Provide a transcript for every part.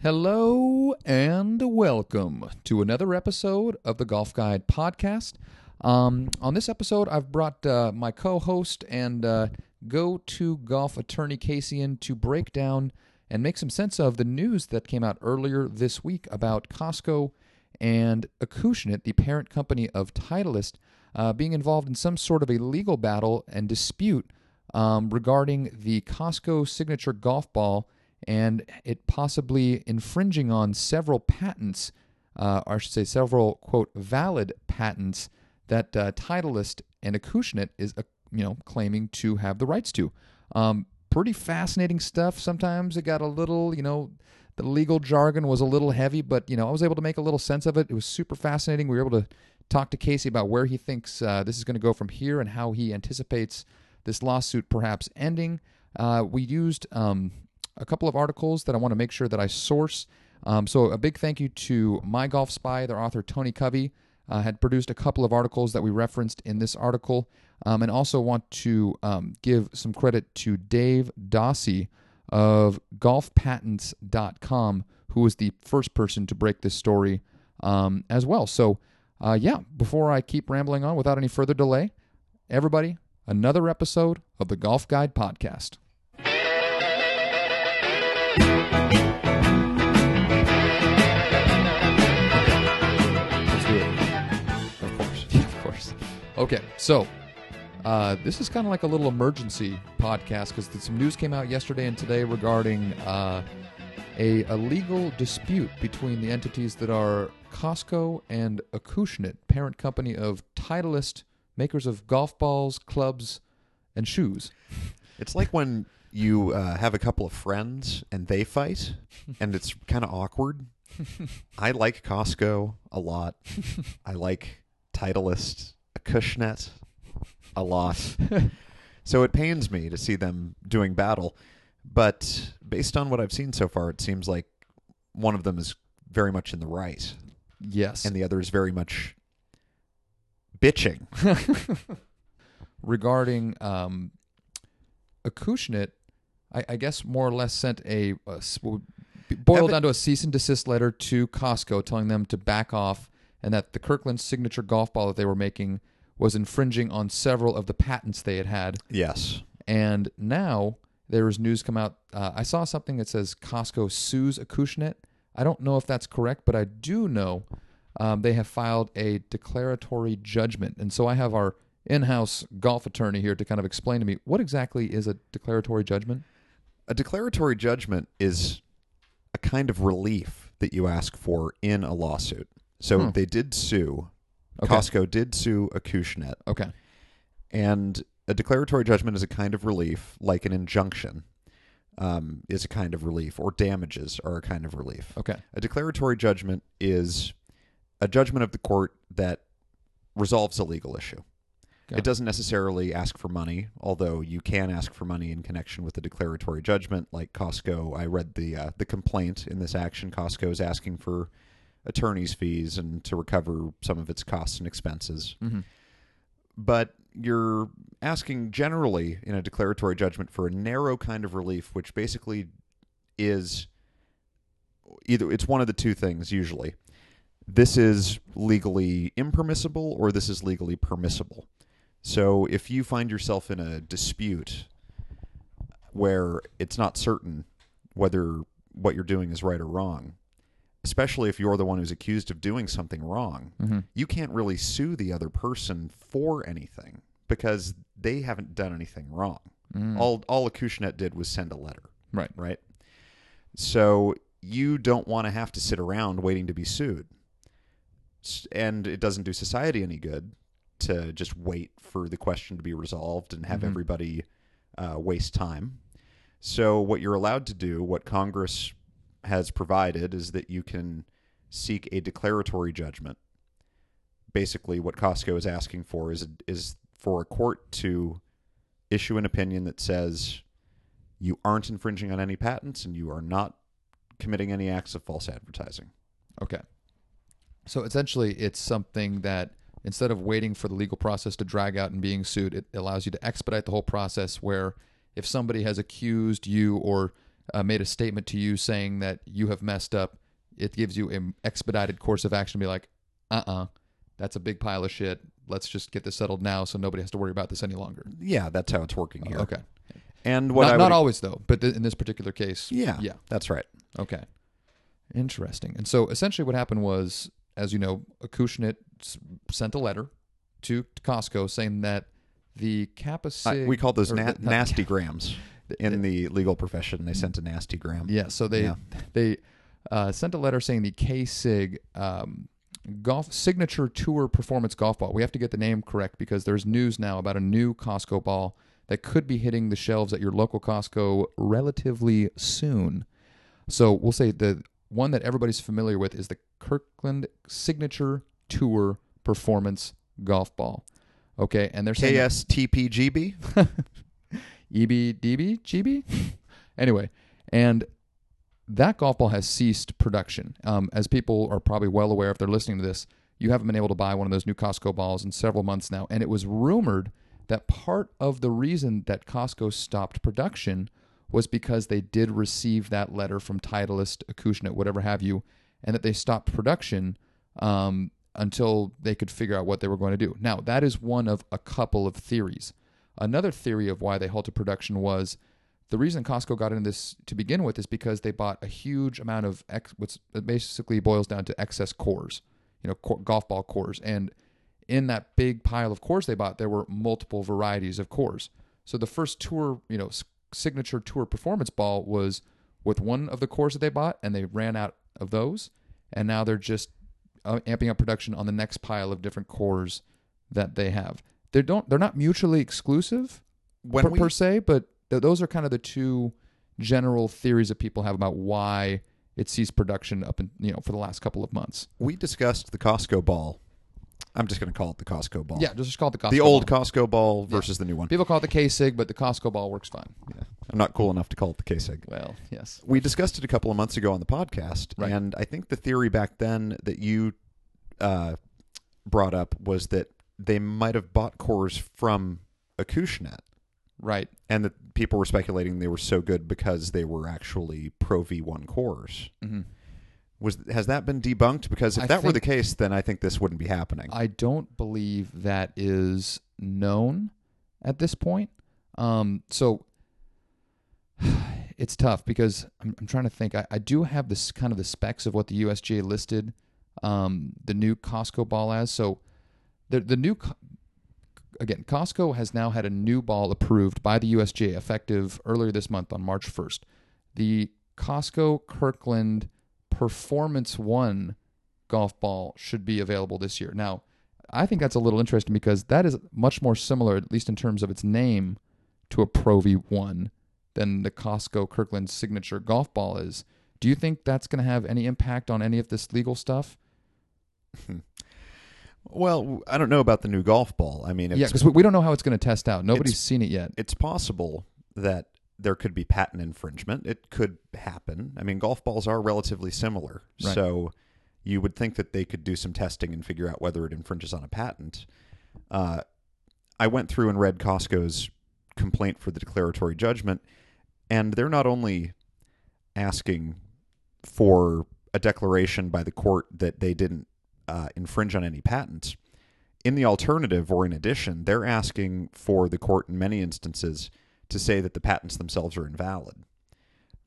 Hello and welcome to another episode of the Golf Guide podcast. Um, on this episode, I've brought uh, my co host and uh, go to golf attorney Casey in to break down and make some sense of the news that came out earlier this week about Costco and Acushnet, the parent company of Titleist, uh, being involved in some sort of a legal battle and dispute um, regarding the Costco signature golf ball and it possibly infringing on several patents, uh, or I should say several quote valid patents that uh, Titleist and Acushnet is uh, you know claiming to have the rights to. Um, pretty fascinating stuff. Sometimes it got a little you know the legal jargon was a little heavy, but you know I was able to make a little sense of it. It was super fascinating. We were able to talk to Casey about where he thinks uh, this is going to go from here and how he anticipates this lawsuit perhaps ending. Uh, we used um, a couple of articles that I want to make sure that I source. Um, so a big thank you to My Golf Spy, their author Tony Covey. Uh, had produced a couple of articles that we referenced in this article, um, and also want to um, give some credit to Dave Dawsey of golfpatents.com, who was the first person to break this story um, as well. So, uh, yeah, before I keep rambling on without any further delay, everybody, another episode of the Golf Guide Podcast. Okay, so uh, this is kind of like a little emergency podcast because some news came out yesterday and today regarding uh, a, a legal dispute between the entities that are Costco and Acushnet, parent company of Titleist, makers of golf balls, clubs, and shoes. It's like when you uh, have a couple of friends and they fight, and it's kind of awkward. I like Costco a lot. I like Titleist, Acushnet a lot. so it pains me to see them doing battle. But based on what I've seen so far, it seems like one of them is very much in the right, Yes. and the other is very much bitching. regarding um, Acushnet, I, I guess more or less sent a boiled down to a cease and desist letter to Costco, telling them to back off, and that the Kirkland signature golf ball that they were making was infringing on several of the patents they had had. Yes. And now there is news come out. Uh, I saw something that says Costco sues Acushnet. I don't know if that's correct, but I do know um, they have filed a declaratory judgment. And so I have our in-house golf attorney here to kind of explain to me what exactly is a declaratory judgment. A declaratory judgment is a kind of relief that you ask for in a lawsuit. So Hmm. they did sue. Okay. Costco did sue Acushnet, Okay. and a declaratory judgment is a kind of relief, like an injunction um, is a kind of relief, or damages are a kind of relief. Okay. A declaratory judgment is a judgment of the court that resolves a legal issue. Got It doesn't necessarily ask for money, although you can ask for money in connection with a declaratory judgment. Like Costco, I read the uh, the complaint in this action. Costco is asking for attorney's fees and to recover some of its costs and expenses. Mhm. But you're asking generally in a declaratory judgment for a narrow kind of relief, which basically is either it's one of the two things usually. This is legally impermissible or this is legally permissible. So if you find yourself in a dispute where it's not certain whether what you're doing is right or wrong, especially if you're the one who's accused of doing something wrong, Mhm. you can't really sue the other person for anything because they haven't done anything wrong. Mm. All all Acushnet did was send a letter, Right. right? So you don't want to have to sit around waiting to be sued. And it doesn't do society any good to just wait for the question to be resolved and have Mhm. everybody uh, waste time. So, what you're allowed to do, what Congress has provided, is that you can seek a declaratory judgment. Basically, what Costco is asking for is is for a court to issue an opinion that says you aren't infringing on any patents and you are not committing any acts of false advertising. Okay. So essentially, it's something that instead of waiting for the legal process to drag out and being sued, it allows you to expedite the whole process. Where if somebody has accused you or uh, made a statement to you saying that you have messed up, it gives you an expedited course of action to be like, uh uh that's a big pile of shit. Let's just get this settled now so nobody has to worry about this any longer. Yeah, that's how it's working here. Okay. And what not, I would, not always, though, but th- in this particular case. Yeah, Yeah. that's right. Okay. Interesting. And so essentially what happened was, as you know, Acushnet s- sent a letter to Costco saying that the Kappa Sig. we call those na- nasty grams in the legal profession. They sent a nasty gram. Yeah, so they Yeah. they uh, sent a letter saying the K Sig um, golf signature tour performance golf ball. We have to get the name correct because there's news now about a new Costco ball that could be hitting the shelves at your local Costco relatively soon. So we'll say the one that everybody's familiar with is the Kirkland Signature Tour Performance Golf Ball. Okay, and they're saying KSTPGB. EBDB, GB. anyway, and that golf ball has ceased production. Um, as people are probably well aware if they're listening to this, you haven't been able to buy one of those new Costco balls in several months now. And it was rumored that part of the reason that Costco stopped production was because they did receive that letter from Titleist, Acushnet, whatever have you, and that they stopped production um, until they could figure out what they were going to do. Now, that is one of a couple of theories. Another theory of why they halted production was the reason Costco got into this to begin with is because they bought a huge amount of ex, what's basically boils down to excess cores, you know, golf ball cores, and in that big pile of cores they bought, there were multiple varieties of cores. So the first tour, you know, signature tour performance ball was with one of the cores that they bought, and they ran out of those, and now they're just uh, amping up production on the next pile of different cores that they have. They don't. They're not mutually exclusive When per, we per se, but th- those are kind of the two general theories that people have about why it ceased production up in you know for the last couple of months. we discussed the Costco ball. I'm just going to call it the Costco ball. Yeah, just call it the Costco. the old ball. Costco ball versus the new one. People call it the K Sig, but the Costco ball works fine. Yeah. I'm not cool enough to call it the K-Sig. Well, yes. We discussed it a couple of months ago on the podcast, Right. and I think the theory back then that you uh, brought up was that they might have bought cores from Acushnet, Right. and that people were speculating they were so good because they were actually Pro V1 cores. hmm Was has that been debunked? Because if I that were the case, then I think this wouldn't be happening. I don't believe that is known at this point. Um, so it's tough because I'm, I'm trying to think. I, I do have this kind of the specs of what the USGA listed um, the new Costco ball as. So the the new again Costco has now had a new ball approved by the USGA effective earlier this month on March 1st. The Costco Kirkland Performance One golf ball should be available this year. Now, I think that's a little interesting because that is much more similar, at least in terms of its name, to a Pro V1 than the Costco Kirkland signature golf ball is. Do you think that's going to have any impact on any of this legal stuff? well, I don't know about the new golf ball. I mean, yeah, because we, don't know how it's going to test out. Nobody's seen it yet. it's possible that there could be patent infringement. It could happen. I mean, golf balls are relatively similar. Right. So you would think that they could do some testing and figure out whether it infringes on a patent. Uh, I went through and read Costco's complaint for the declaratory judgment, and they're not only asking for a declaration by the court that they didn't uh, infringe on any patents. In the alternative, or in addition, they're asking for the court in many instances to say that the patents themselves are invalid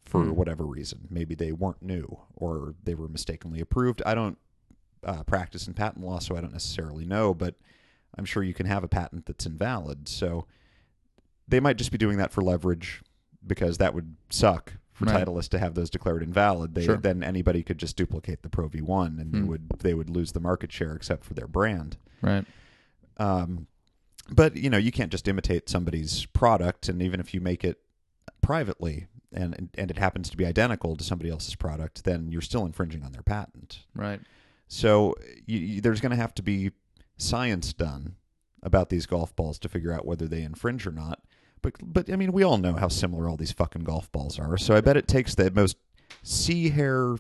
for Hmm. whatever reason. Maybe they weren't new or they were mistakenly approved. I don't uh, practice in patent law, so I don't necessarily know, but I'm sure you can have a patent that's invalid. So they might just be doing that for leverage because that would suck for Right. Titleist to have those declared invalid. They, Sure. Then anybody could just duplicate the Pro V1 and they Hmm. would they would lose the market share except for their brand. Right. Um, but you know, you can't just imitate somebody's product, and even if you make it privately and and it happens to be identical to somebody else's product, then you're still infringing on their patent. Right. So you, you, there's going to have to be science done about these golf balls to figure out whether they infringe or not. But but I mean, we all know how similar all these fucking golf balls are. So I bet it takes the most sea hair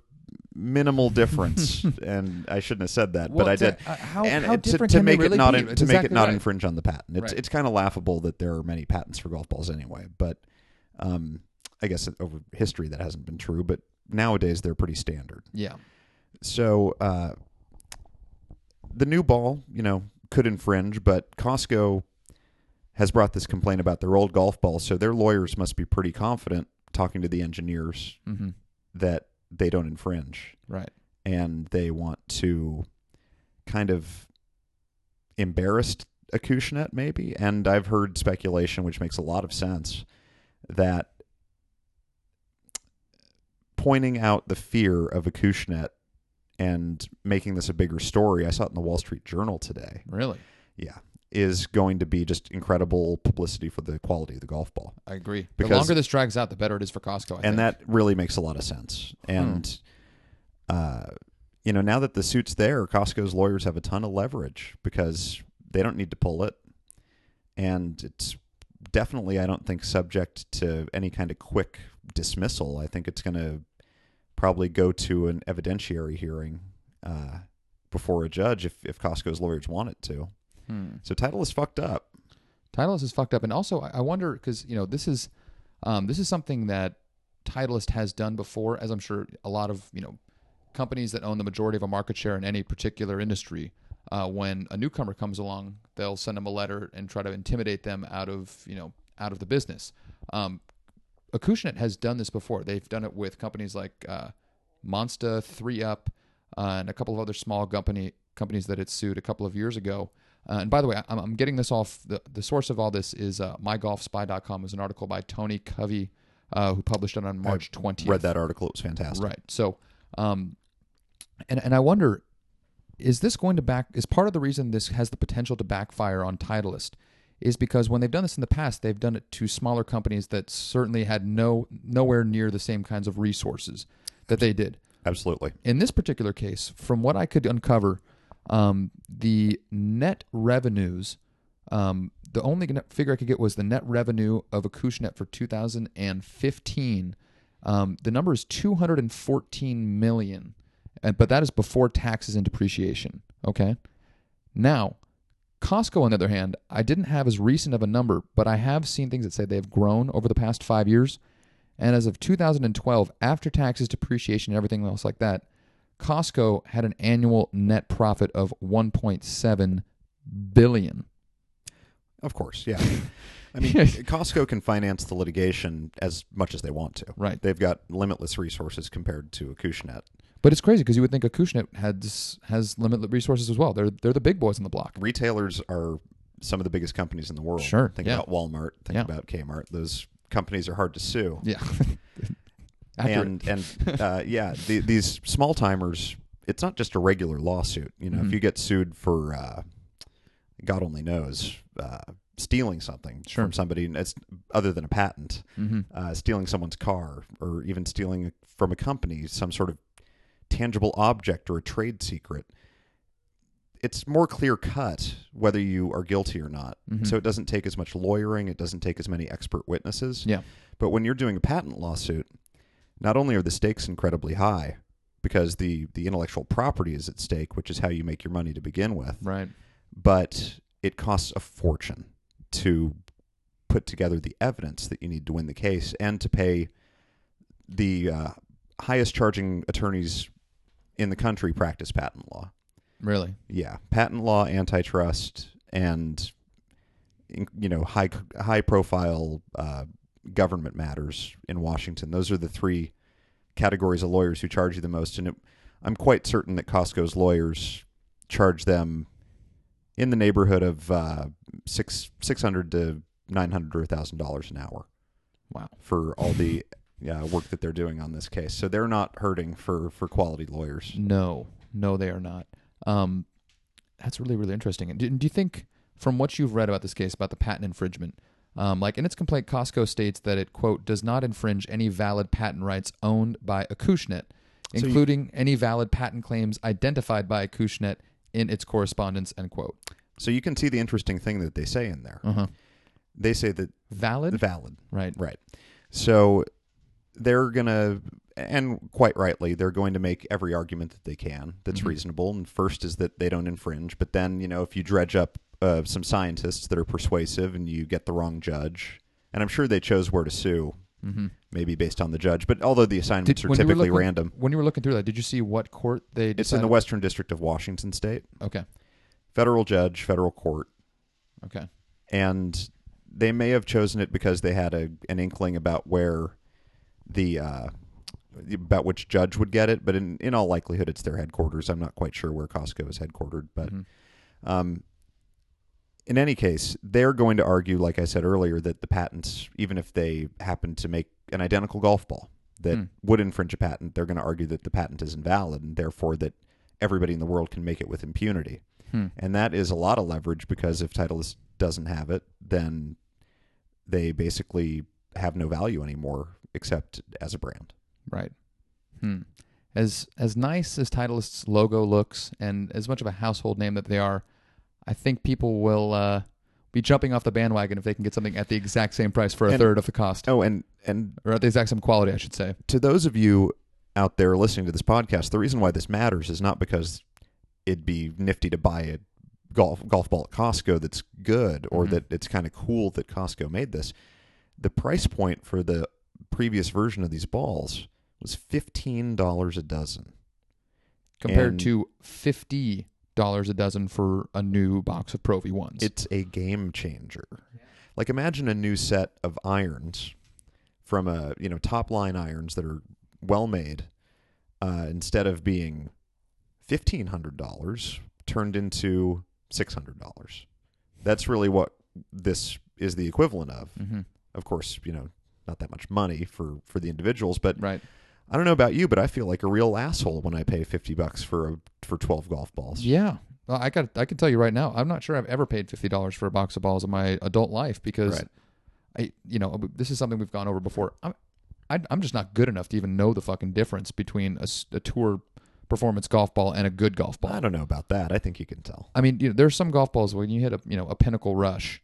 minimal difference. and I shouldn't have said that, but Well, I to- did uh, how, and how to, different to make really it not be? in- to It's make it not right. infringe on the patent. It's Right. it's kind of laughable that there are many patents for golf balls anyway. But um, I guess over history that hasn't been true, but nowadays they're pretty standard. Yeah. So uh, the new ball, you know, could infringe, but Costco has brought this complaint about their old golf ball, so their lawyers must be pretty confident talking to the engineers Mm-hmm. that they don't infringe Right. and they want to kind of embarrassed Acushnet maybe and I've heard speculation which makes a lot of sense that pointing out the fear of Acushnet and making this a bigger story I saw it in the Wall Street Journal today Really. yeah is going to be just incredible publicity for the quality of the golf ball I agree. Because- the longer this drags out, the better it is for Costco. I and think. that really makes a lot of sense. And uh, you know, now that the suit's there, Costco's lawyers have a ton of leverage because they don't need to pull it, and it's definitely, I don't think, subject to any kind of quick dismissal. I think it's going to probably go to an evidentiary hearing uh, before a judge if if Costco's lawyers want it to. Hmm. So title is fucked up. Titleist is fucked up, and also I wonder because you know this is um, this is something that Titleist has done before, as I'm sure a lot of you know companies that own the majority of a market share in any particular industry. Uh, when a newcomer comes along, they'll send them a letter and try to intimidate them out of you know out of the business. Um, Acushnet has done this before. They've done it with companies like uh, Monsta, Three Up, uh, and a couple of other small company companies that it sued a couple of years ago. Uh, and by the way, I'm, I'm getting this off. The, the source of all this is uh, mygolfspy.com. is an article by Tony Covey, uh, who published it on March 20th. Read that article; it was fantastic. Right. So, um, and and I wonder, is this going to back? Is part of the reason this has the potential to backfire on Titleist is because when they've done this in the past, they've done it to smaller companies that certainly had no nowhere near the same kinds of resources that they did. Absolutely. In this particular case, from what I could uncover, um, the net revenues, um, the only figure I could get was the net revenue of Acushnet for 2015. Um, the number is 214 million, and, but that is before taxes and depreciation. Okay. Now, Costco, on the other hand, I didn't have as recent of a number, but I have seen things that say they've grown over the past five years. And as of 2012, after taxes, depreciation, and everything else like that, Costco had an annual net profit of 1.7 billion. Of course, yeah. I mean, Costco can finance the litigation as much as they want to. Right. They've got limitless resources compared to Acushnet. But it's crazy because you would think Acushnet has has limited resources as well. They're they're the big boys on the block. Retailers are some of the biggest companies in the world. Sure, Think yeah. about Walmart. Think Yeah. about Kmart. Those companies are hard to sue. Yeah. Accurate. and and uh, yeah, the, these small timers. It's not just a regular lawsuit. You know, Mhm. if you get sued for, uh, God only knows, uh, stealing something Sure. from somebody, it's other than a patent. hmm uh, stealing someone's car or even stealing from a company some sort of tangible object or a trade secret it's more clear cut whether you are guilty or not Mhm. so it doesn't take as much lawyering it doesn't take as many expert witnesses Yeah. but when you're doing a patent lawsuit not only are the stakes incredibly high because the the intellectual property is at stake which is how you make your money to begin with Right. but it costs a fortune to put together the evidence that you need to win the case and to pay the uh, highest charging attorneys in the country practice patent law. Really. Yeah, patent law, antitrust, and you know high high profile uh, government matters in Washington. Those are the three categories of lawyers who charge you the most, and it, I'm quite certain that Costco's lawyers charge them in the neighborhood of uh, six six hundred to nine hundred or thousand dollars an hour Wow. for all the uh, work that they're doing on this case. So they're not hurting for for quality lawyers. No, no, they are not. Um, that's really, really interesting. And do, do you think, from what you've read about this case, about the patent infringement, um, like in its complaint, Costco states that it quote does not infringe any valid patent rights owned by Acushnet, So you- including any valid patent claims identified by Acushnet in its correspondence. End quote. So you can see the interesting thing that they say in there. Uh huh. They say that Valid. valid. right. Right. So they're going to, and quite rightly, they're going to make every argument that they can that's Mhm. reasonable. And first is that they don't infringe. But then, you know, if you dredge up uh, some scientists that are persuasive and you get the wrong judge, and I'm sure they chose where to sue Mm-hmm. maybe based on the judge. But although the assignments Did- are when you were typically looking- random, When you were looking through that, did you see what court they? it's in the Western District of Washington State, Okay. federal judge, federal court, Okay. and they may have chosen it because they had a an inkling about where the uh, about which judge would get it. But in in all likelihood, it's their headquarters. I'm not quite sure where Costco is headquartered, but. Mhm. Um, in any case, they're going to argue, like I said earlier, that the patents, even if they happen to make an identical golf ball that Hmm. would infringe a patent, they're going to argue that the patent is invalid and therefore that everybody in the world can make it with impunity. Hmm. And that is a lot of leverage because if Titleist doesn't have it, then they basically have no value anymore except as a brand. Right. Hmm. As as nice as Titleist's logo looks, and as much of a household name that they are, I think people will uh, be jumping off the bandwagon if they can get something at the exact same price for a And- third of the cost, Oh, and and or at the exact same quality, I should say. to those of you out there listening to this podcast, the reason why this matters is not because it'd be nifty to buy a golf golf ball at Costco that's good or Mhm. that it's kind of cool that Costco made this. The price point for the previous version of these balls was fifteen dollars a dozen. Compared And- to fifty dollars a dozen for a new box of Pro V ones. It's a game changer. Like imagine a new set of irons from a you know top line irons that are well made, uh, instead of being fifteen hundred dollars, turned into six hundred dollars. That's really what this is the equivalent of. hmm Of course, you know, not that much money for for the individuals, but right. I don't know about you, but I feel like a real asshole when I pay fifty bucks for a for twelve golf balls. Yeah. Well, I got. I can tell you right now, I'm not sure I've ever paid fifty dollars for a box of balls in my adult life because, Right. I, you know, this is something we've gone over before. I'm, I, I'm just not good enough to even know the fucking difference between a tour performance golf ball and a good golf ball. I don't know about that. I think you can tell. I mean, you know, there's some golf balls when you hit a, you know, a pinnacle rush.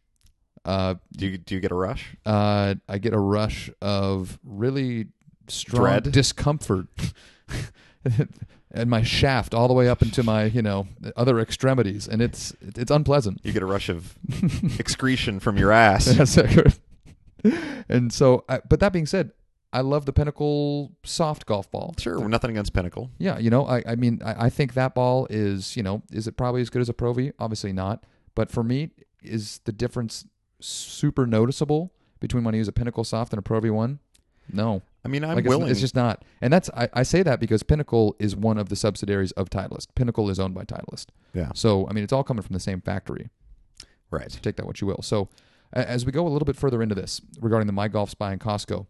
Uh, Do you do you get a rush? uh, I get a rush of really strong Dread? discomfort. and my shaft all the way up into my, you know, other extremities, and it's it's unpleasant. You get a rush of excretion from your ass. And so, I, but that being said, I love the Pinnacle soft golf ball. Sure, nothing against Pinnacle. Yeah, you know, I, I mean, I, I think that ball is, you know, is it probably as good as a Pro V? Obviously not. But for me, is the difference super noticeable between when I use a Pinnacle soft and a Pro V1? No. I mean, I'm like it's- willing. It's, just not. And that's, I, I say that because Pinnacle is one of the subsidiaries of Titleist. Pinnacle is owned by Titleist. yeah, So, I mean, it's all coming from the same factory. right. take that what you will. So, as we go a little bit further into this regarding the My Golf Spy and Costco,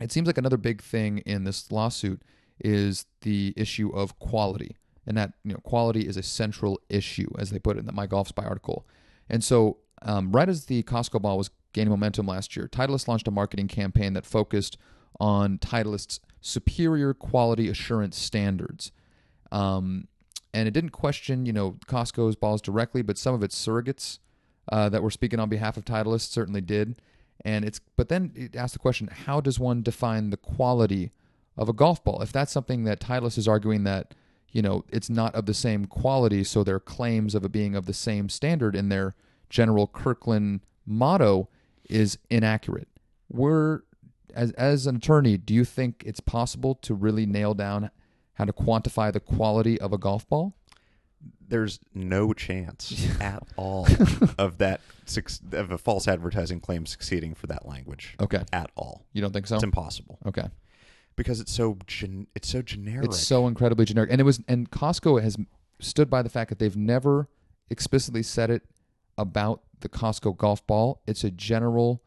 it seems like another big thing in this lawsuit is the issue of quality, and that you know quality is a central issue, as they put it in the My Golf Spy article. And so, um, right as the Costco ball was gaining momentum last year, Titleist launched a marketing campaign that focused on Titleist's superior quality assurance standards. Um, and it didn't question, you know, Costco's balls directly, but some of its surrogates uh, that were speaking on behalf of Titleist certainly did. And it's, but then it asked the question: How does one define the quality of a golf ball? If that's something that Titleist is arguing that, you know, it's not of the same quality, so their claims of it being of the same standard in their general Kirkland motto is inaccurate. We're as as an attorney, do you think it's possible to really nail down how to quantify the quality of a golf ball? There's no chance at all of that of a false advertising claim succeeding for that language Okay, at all. you don't think so? It's impossible Okay, because it's so gen- it's so generic. it's so incredibly generic, and it was and Costco has stood by the fact that they've never explicitly said it about the Costco golf ball. It's a general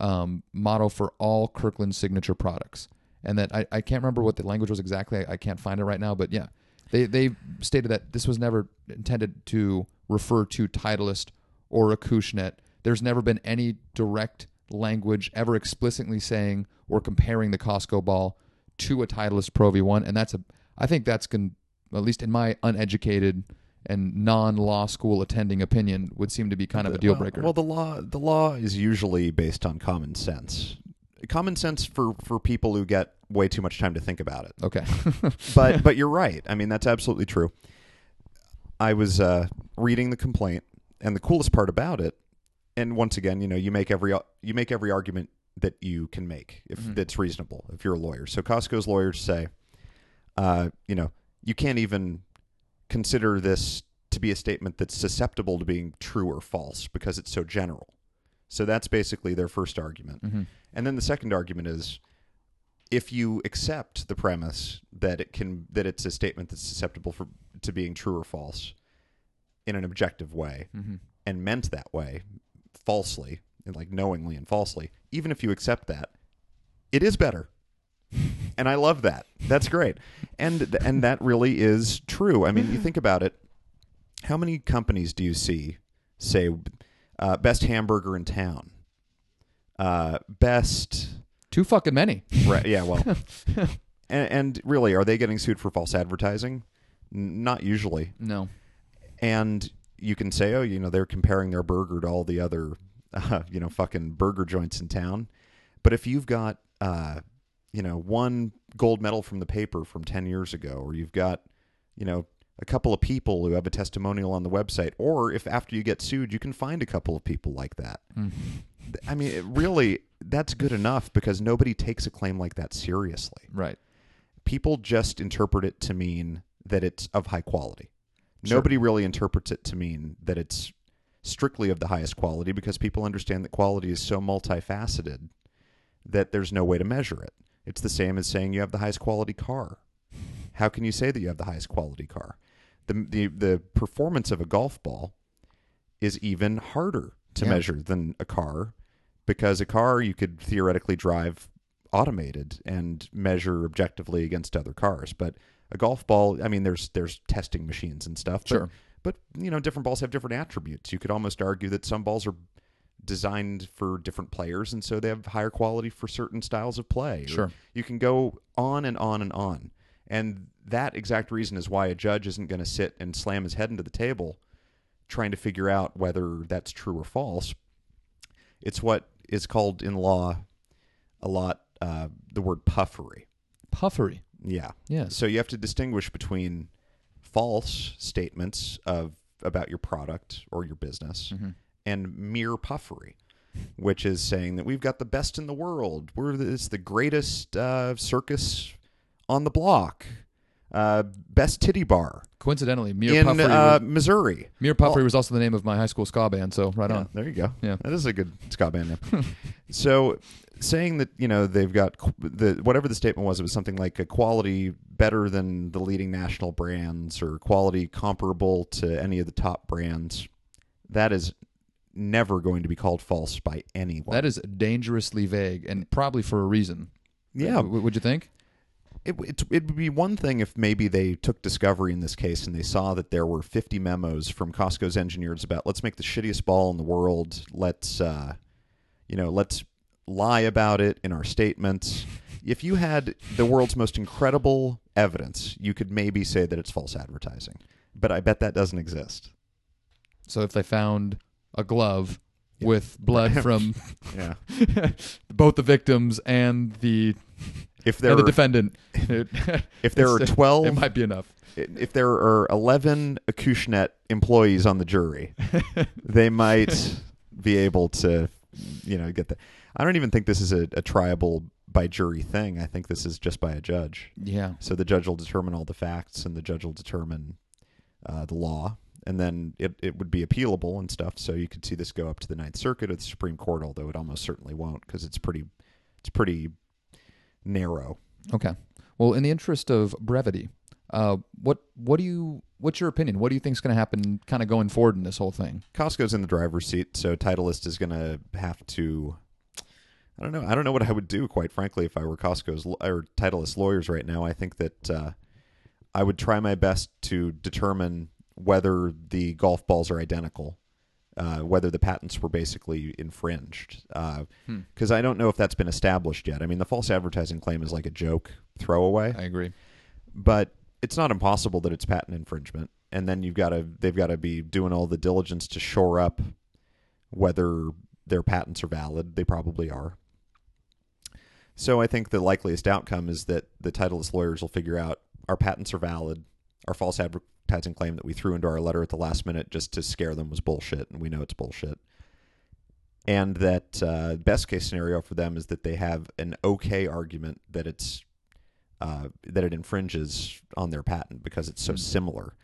um, motto for all Kirkland signature products, and that I, I can't remember what the language was exactly. I, I can't find it right now, but yeah, they they stated that this was never intended to refer to Titleist or Acushnet. There's never been any direct language ever explicitly saying or comparing the Costco ball to a Titleist Pro V1, and that's a I think that's going at least in my uneducated and non-law school attending opinion would seem to be kind of a deal breaker. Well, the law the law is usually based on common sense. Common sense for for people who get way too much time to think about it. okay. but but you're right. I mean, that's absolutely true. I was uh, reading the complaint, and the coolest part about it, and once again, you know, you make every you make every argument that you can make if Mhm. that's reasonable if you're a lawyer. So Costco's lawyers say, uh, you know, you can't even consider this to be a statement that's susceptible to being true or false because it's so general. So that's basically their first argument. Mhm. And then the second argument is if you accept the premise that it can that it's a statement that's susceptible for to being true or false in an objective way Mhm. and meant that way falsely and like knowingly and falsely even if you accept that it is better and i love that. That's great. And and that really is true. I mean you think about it. How many companies do you see say uh, best hamburger in town? Uh, best Too fucking many. right. Yeah well. And, and really are they getting sued for false advertising? N- not usually. No. and you can say, oh, you know, they're comparing their burger to all the other, uh, you know, fucking burger joints in town. But if you've got, uh, you know, one gold medal from the paper from 10 years ago, or you've got, you know, a couple of people who have a testimonial on the website, or if after you get sued, you can find a couple of people like that. Mm. I mean, it really, that's good enough because nobody takes a claim like that seriously. Right. People just interpret it to mean that it's of high quality. Sure. Nobody really interprets it to mean that it's strictly of the highest quality because people understand that quality is so multifaceted that there's no way to measure it. It's the same as saying you have the highest quality car. How can you say that you have the highest quality car? The the, the performance of a golf ball is even harder to Yeah. measure than a car because a car you could theoretically drive automated and measure objectively against other cars, but a golf ball, I mean there's there's testing machines and stuff, but Sure. but you know different balls have different attributes you could almost argue that some balls are designed for different players and so they have higher quality for certain styles of play Sure. you can go on and on and on and that exact reason is why a judge isn't going to sit and slam his head into the table trying to figure out whether that's true or false it's what is called in law a lot uh, the word puffery Puffery. yeah Yes. so you have to distinguish between false statements of about your product or your business Mhm. And mere puffery, which is saying that we've got the best in the world. We're the, it's the greatest uh, circus on the block, uh, best titty bar Coincidentally, Mere in Puffery, uh, Missouri. Mere Puffery was also the name of my high school ska band. So right Yeah, on. there you go. Yeah. that is a good ska band name. so, saying that you know they've got the whatever the statement was, it was something like a quality better than the leading national brands or quality comparable to any of the top brands. That is never going to be called false by anyone. That is dangerously vague, and probably for a reason. yeah. W- would you think? It, it, it would be one thing if maybe they took discovery in this case and they saw that there were 50 memos from Costco's engineers about let's make the shittiest ball in the world. Let's, uh, you know, let's lie about it in our statements. If you had the world's most incredible evidence, you could maybe say that it's false advertising. But I bet that doesn't exist. So if they found a glove with blood from Yeah. both the victims and the If there and the are, defendant, if there are 12 it might be enough. if there are 11 Acushnet employees on the jury, they might be able to, you know, get the. I don't even think this is a, a triable by jury thing. I think this is just by a judge. Yeah. So the judge will determine all the facts, and the judge will determine uh, the law, and then it, it would be appealable and stuff. So you could see this go up to the Ninth Circuit or the Supreme Court, although it almost certainly won't because it's pretty, it's pretty narrow. Okay. Well, in the interest of brevity, uh, what what do you what's your opinion? What do you think is going to happen, kind of going forward in this whole thing? Costco's in the driver's seat, so Titleist is going to have to. I don't know. I don't know what I would do, quite frankly, if I were Costco's or Titleist lawyers right now. I think that uh, I would try my best to determine whether the golf balls are identical, uh, whether the patents were basically infringed. Because Hmm. I don't know if that's been established yet. I mean, the false advertising claim is like a joke throwaway I agree. but it's not impossible that it's patent infringement and then you've got to they've got to be doing all the diligence to shore up whether their patents are valid they probably are so i think the likeliest outcome is that the titleist lawyers will figure out our patents are valid our false advertising claim that we threw into our letter at the last minute just to scare them was bullshit and we know it's bullshit and that uh, best case scenario for them is that they have an okay argument that it's uh, that it infringes on their patent because it's so Mm. similar.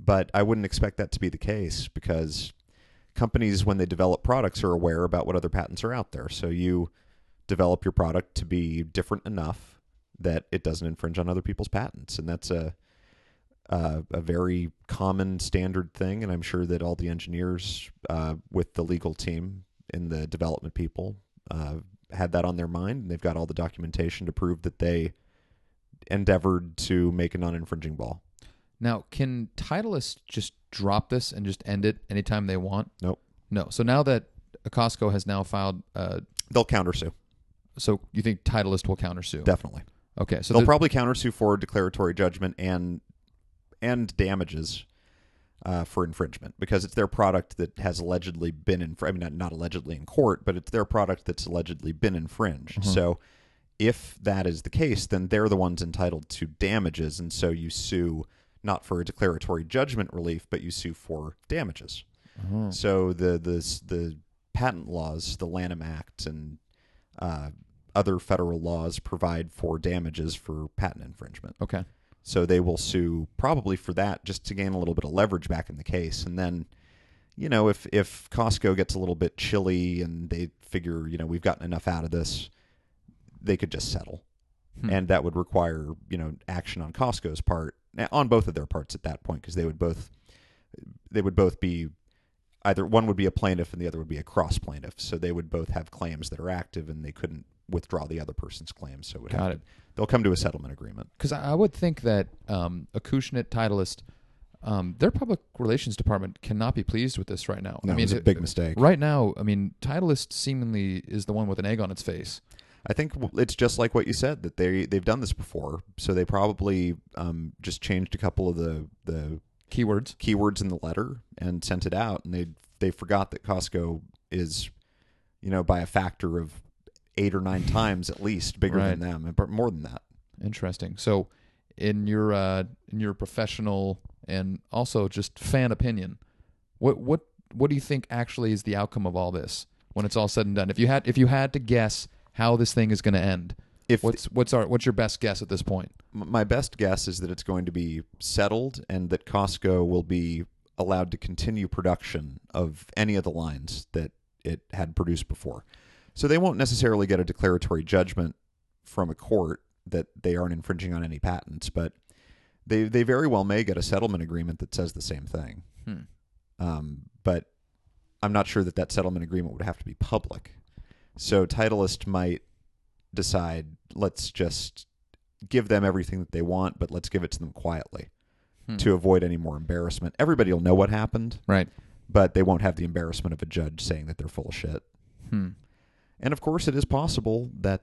But I wouldn't expect that to be the case because companies, when they develop products, are aware about what other patents are out there. So you develop your product to be different enough that it doesn't infringe on other people's patents, and that's a uh, a very common standard thing. And I'm sure that all the engineers uh, with the legal team and the development people uh, had that on their mind, and they've got all the documentation to prove that they endeavored to make a non-infringing ball. Now, can Titleist just drop this and just end it anytime they want? Nope. No. So now that Costco has now filed, uh, They'll countersue, so you think Titleist will countersue? definitely. Okay. So they'll the- probably countersue for declaratory judgment and and damages uh, for infringement because it's their product that has allegedly been in. I mean, not, not allegedly in court, but it's their product that's allegedly been infringed. Mhm. So, if that is the case, then they're the ones entitled to damages, and so you sue not for a declaratory judgment relief, but you sue for damages. Oh. So the the the patent laws, the Lanham Act, and uh, other federal laws provide for damages for patent infringement. Okay. So they will sue probably for that, just to gain a little bit of leverage back in the case, and then. You know, if if Costco gets a little bit chilly and they figure, you know, we've gotten enough out of this, they could just settle, Hmm. and that would require, you know, action on Costco's part, on both of their parts at that point, because they would both, they would both be either one would be a plaintiff and the other would be a cross plaintiff. So they would both have claims that are active and they couldn't withdraw the other person's claims. So it Got to- they'll come to a settlement agreement. Because I would think that um, Acushnet Titleist, um, their public relations department cannot be pleased with this right now. No, I mean, it was a it- big mistake. Right now, I mean, Titleist seemingly is the one with an egg on its face. I think it's just like what you said that they they've done this before. So they probably um, just changed a couple of the the Keywords. keywords in the letter and sent it out, and they they forgot that Costco is, you know, by a factor of eight or nine times at least bigger Right. than them, but more than that. Interesting. So, in your uh, in your professional and also just fan opinion, what what what do you think actually is the outcome of all this when it's all said and done? If you had if you had to guess how this thing is going to end, If what's what's our what's your best guess at this point? my best guess is that it's going to be settled and that Costco will be allowed to continue production of any of the lines that it had produced before. So they won't necessarily get a declaratory judgment from a court that they aren't infringing on any patents, but they they very well may get a settlement agreement that says the same thing. Hmm. Um, but I'm not sure that that settlement agreement would have to be public. So Titleist might decide, let's just give them everything that they want, but let's give it to them quietly Hmm. to avoid any more embarrassment. Everybody will know what happened, Right. but they won't have the embarrassment of a judge saying that they're full of shit. Hmm. And of course, it is possible that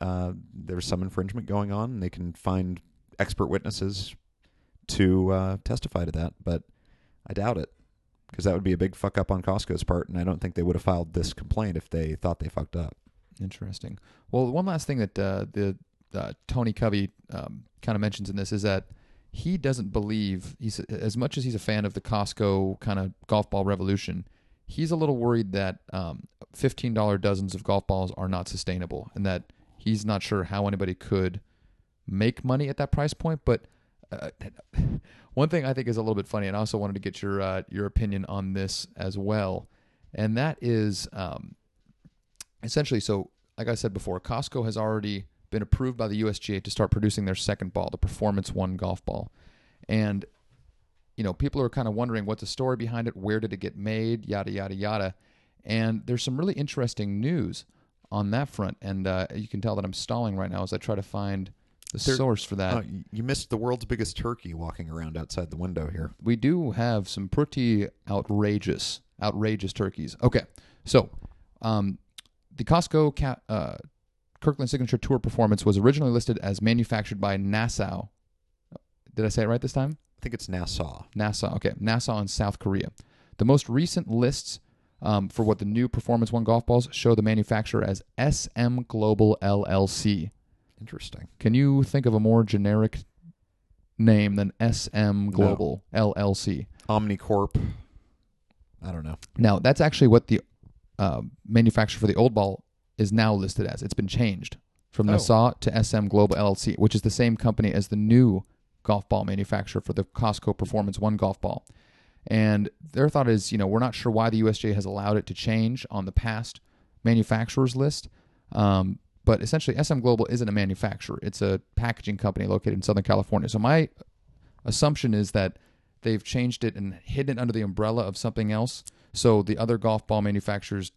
uh, there's some infringement going on, and they can find expert witnesses to uh, testify to that. But I doubt it, because that would be a big fuck up on Costco's part, and I don't think they would have filed this complaint if they thought they fucked up. Interesting. Well, one last thing that uh, the uh, Tony Covey um, kind of mentions in this is that he doesn't believe he's as much as he's a fan of the Costco kind of golf ball revolution. He's a little worried that um, fifteen dollar dozens of golf balls are not sustainable, and that he's not sure how anybody could make money at that price point. But uh, one thing I think is a little bit funny, and I also wanted to get your uh, your opinion on this as well, and that is um, essentially so. Like I said before, Costco has already been approved by the USGA to start producing their second ball, the Performance One golf ball, and you know people are kind of wondering what's the story behind it, where did it get made, yada yada yada, and there's some really interesting news on that front, and uh, you can tell that I'm stalling right now as I try to find the There- source for that. Y- you missed the world's biggest turkey walking around outside the window here. we do have some pretty outrageous, outrageous turkeys. Okay, so um, the Costco ca- uh, Kirkland Signature Tour Performance was originally listed as manufactured by Nassau. Did I say it right this time? I think it's Nassau. Nassau. Okay, Nassau in South Korea. The most recent lists um, for what the new Performance One golf balls show the manufacturer as SM Global LLC. Interesting. Can you think of a more generic name than SM Global LLC? Omnicorp. I don't know. Now, that's actually what the uh, manufacturer for the old ball is now listed as. It's been changed from Oh. Nassau to SM Global LLC, which is the same company as the new golf ball manufacturer for the Costco Performance One golf ball. And their thought is, you know, we're not sure why the USGA has allowed it to change on the past manufacturers list. Um, but essentially, SM Global isn't a manufacturer; it's a packaging company located in Southern California. So my assumption is that they've changed it and hidden it under the umbrella of something else. So the other golf ball manufacturers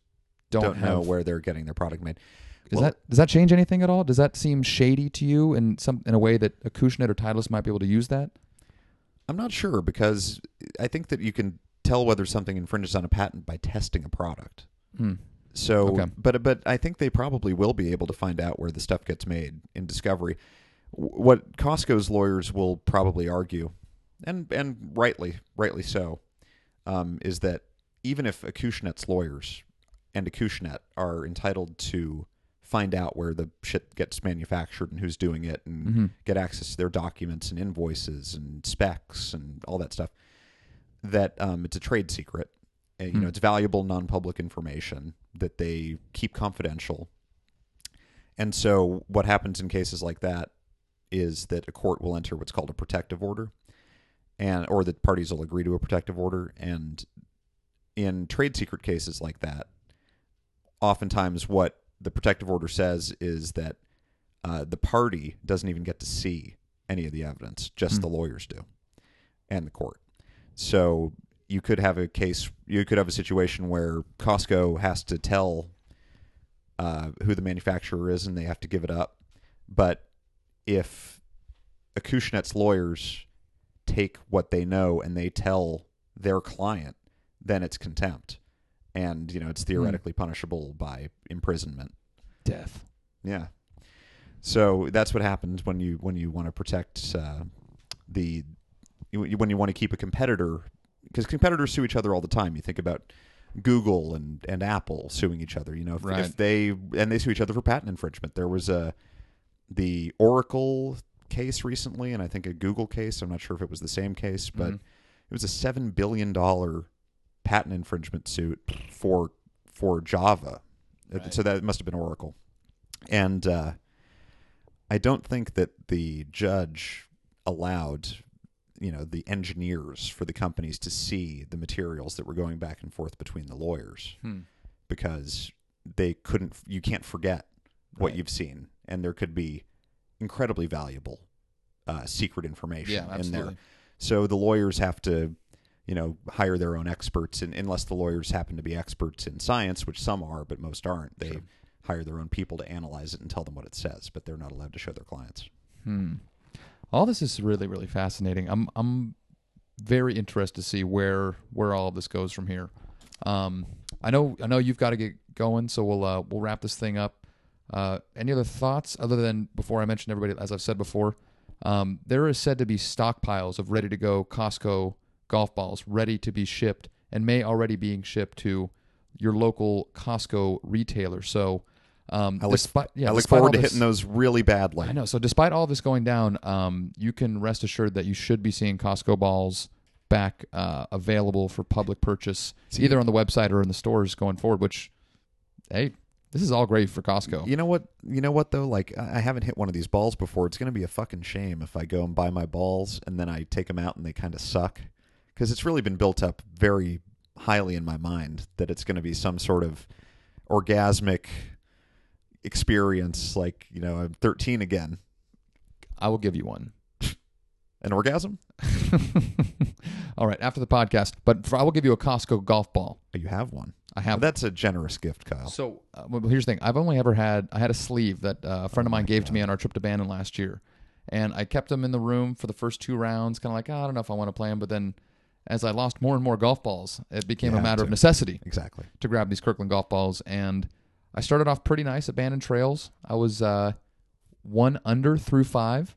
don't, Don't, know where they're getting their product made. Is Well- that does that change anything at all? Does that seem shady to you in some in a way that Acushnet or Titleist might be able to use that? I'm not sure because I think that you can tell whether something infringes on a patent by testing a product. Hmm. So, Okay. but but I think they probably will be able to find out where the stuff gets made in discovery. What Costco's lawyers will probably argue, and and rightly rightly so, um, is that even if Acushnet's lawyers and Acushnet are entitled to find out where the shit gets manufactured and who's doing it and hmm get access to their documents and invoices and specs and all that stuff. That um, it's a trade secret. Uh, you Hmm. know, it's valuable non-public information that they keep confidential. And so, what happens in cases like that is that a court will enter what's called a protective order, and or the parties will agree to a protective order. And in trade secret cases like that, oftentimes what the protective order says is that uh, the party doesn't even get to see any of the evidence; just Hmm. the lawyers do, and the court. So you could have a case, you could have a situation where Costco has to tell uh, who the manufacturer is, and they have to give it up. But if Acushnet's lawyers take what they know and they tell their client, then it's contempt, and you know it's theoretically punishable by imprisonment. Death. Yeah. So that's what happens when you when you want to protect uh, the when you want to keep a competitor because competitors sue each other all the time. You think about Google and, and Apple suing each other. You know, if, Right. if they and they sue each other for patent infringement. There was a the Oracle case recently, and I think a Google case. I'm not sure if it was the same case, but Mhm. it was a seven billion dollar patent infringement suit for for Java. Uh, Right. So that must have been Oracle, and uh, I don't think that the judge allowed you know the engineers for the companies to see the materials that were going back and forth between the lawyers Hmm. because they couldn't you can't forget what Right. you've seen and there could be incredibly valuable uh, secret information Yeah, in there so the lawyers have to you know hire their own experts and unless the lawyers happen to be experts in science which some are but most aren't they Sure. hire their own people to analyze it and tell them what it says but they're not allowed to show their clients Hmm. All this is really, really fascinating. I'm, I'm very interested to see where, where all of this goes from here. Um, I know, I know you've got to get going, so we'll, uh, we'll wrap this thing up. Uh, any other thoughts other than before I mentioned everybody, as I've said before, um, there is said to be stockpiles of ready to go Costco golf balls ready to be shipped and may already being shipped to your local Costco retailer. So, um, I look- despite, yeah, i look forward to this- hitting those really badly I know. So despite all this going down, um, you can rest assured that you should be seeing Costco balls back uh, available for public purchase, See- either on the website or in the stores going forward. Which, hey, this is all great for Costco. You know what? You know what though? Like I I haven't hit one of these balls before. It's going to be a fucking shame if I go and buy my balls and then I take them out and they kind of suck because it's really been built up very highly in my mind that it's going to be some sort of orgasmic experience. Like you know, I'm 13 again. I will give you one. An orgasm? all right, after the podcast, but for, I will give you a Costco golf ball. You have one. I have. That's a generous gift, Kyle. So, uh, well, here's the thing. I've only ever had I had a sleeve that uh, a friend of Oh mine my gave to me on our trip to Bandon last year, and I kept them in the room for the first two rounds, kind of like "Oh, I don't know if I want to play them. But then, as I lost more and more golf balls, it became You a matter of necessity Exactly. to grab these Kirkland golf balls. And I started off pretty nice at Bandon Trails. I was uh, one under through five.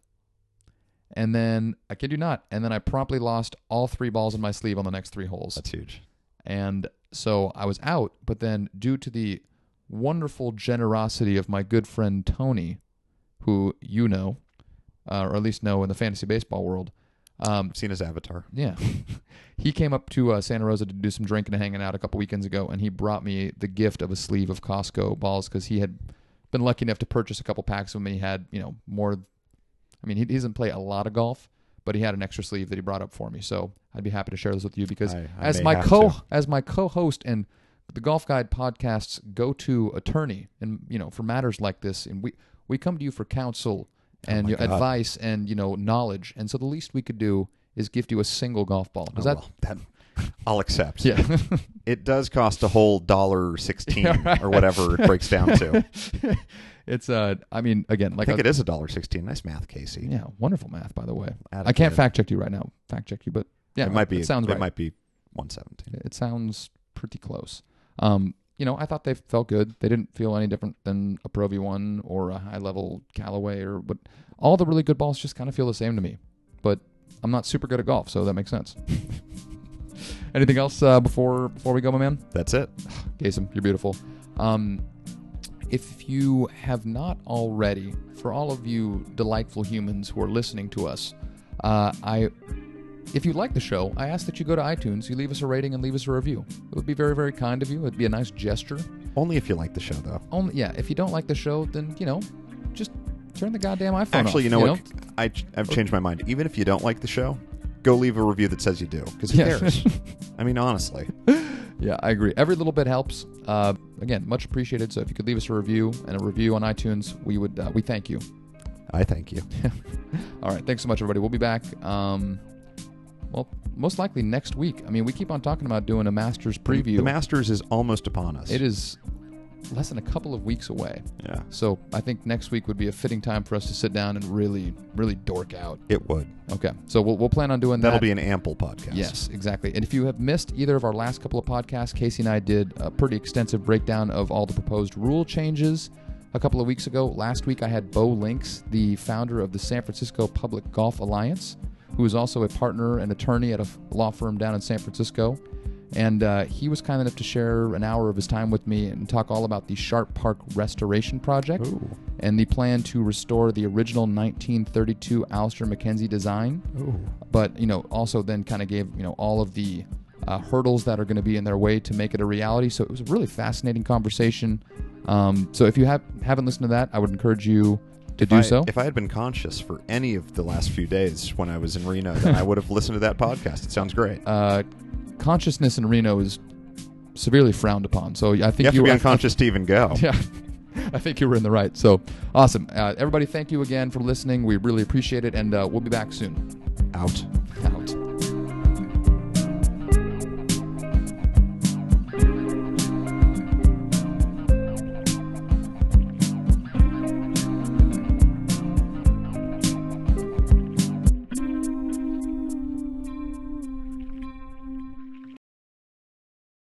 And then I kid you not, and then I promptly lost all three balls in my sleeve on the next three holes. That's huge. And so I was out, but then due to the wonderful generosity of my good friend Tony, who you know, uh, or at least know in the fantasy baseball world, Um, seen his avatar. yeah. he came up to uh, Santa Rosa to do some drinking and hanging out a couple weekends ago, and he brought me the gift of a sleeve of Costco balls because he had been lucky enough to purchase a couple packs of them. And he had, you know, more. I mean, he doesn't play a lot of golf, but he had an extra sleeve that he brought up for me. So I'd be happy to share this with you because I- I as my co to. as my co-host and the Golf Guide podcast's go-to attorney, and you know, for matters like this, and we we come to you for counsel and Oh my you know, God. advice and you know knowledge, and so the least we could do is gift you a single golf ball. Does Oh, that? well, that I'll accept. Yeah. It does cost a whole dollar sixteen Yeah, right. or whatever it breaks down to. it's uh, I mean, again, like I think a- it is a dollar sixteen. Nice math, Casey. Yeah, wonderful math, by the way. I can't fact check you right now. Fact check you, but yeah, it might be. It sounds It right. might be one seventeen. It sounds pretty close. Um, you know, I thought they felt good. They didn't feel any different than a Pro V1 or a high level Callaway or what. all the really good balls just kind of feel the same to me. But I'm not super good at golf, so that makes sense. Anything else uh, before before we go, my man? That's it. Jason, you're beautiful. Um, if you have not already, for all of you delightful humans who are listening to us, uh, I, if you like the show, I ask that you go to iTunes, you leave us a rating and leave us a review. It would be very, very kind of you. It'd be a nice gesture. Only if you like the show, though. Only, yeah. If you don't like the show, then you know, just turn the goddamn iPhone off. Actually, you know what? I, I've changed my mind. Even if you don't like the show, go leave a review that says you do. Because who Yeah. cares? I mean, honestly. Yeah, I agree. Every little bit helps. Uh, again, much appreciated. So if you could leave us a review and a review on iTunes, we would uh, we thank you. I thank you. All right. Thanks so much, everybody. We'll be back. Um, well, most likely next week. I mean, we keep on talking about doing a Masters preview. The Masters is almost upon us. it is less than a couple of weeks away. Yeah, So I think next week would be a fitting time for us to sit down and really, really dork out. it would. Okay. So we'll, we'll plan on doing That'll that. Will be an ample podcast. Yes, exactly. And if you have missed either of our last couple of podcasts, Casey and I did a pretty extensive breakdown of all the proposed rule changes a couple of weeks ago. Last week, I had Bo Links, the founder of the San Francisco Public Golf Alliance, who is also a partner and attorney at a law firm down in San Francisco. And uh, he was kind enough to share an hour of his time with me and talk all about the Sharp Park Restoration Project Ooh. and the plan to restore the original 1932 Alister MacKenzie design Ooh. but you know also then kind of gave you know all of the uh, hurdles that are going to be in their way to make it a reality so it was a really fascinating conversation um, so if you have haven't listened to that i would encourage you to do I- so If I had been conscious for any of the last few days when I was in Reno, then I would have listened to that podcast. It sounds great. uh, consciousness in reno is severely frowned upon so i think You have to you be were- unconscious to even go. yeah i think you were in the right so awesome uh, everybody thank you again for listening we really appreciate it and uh, we'll be back soon Out.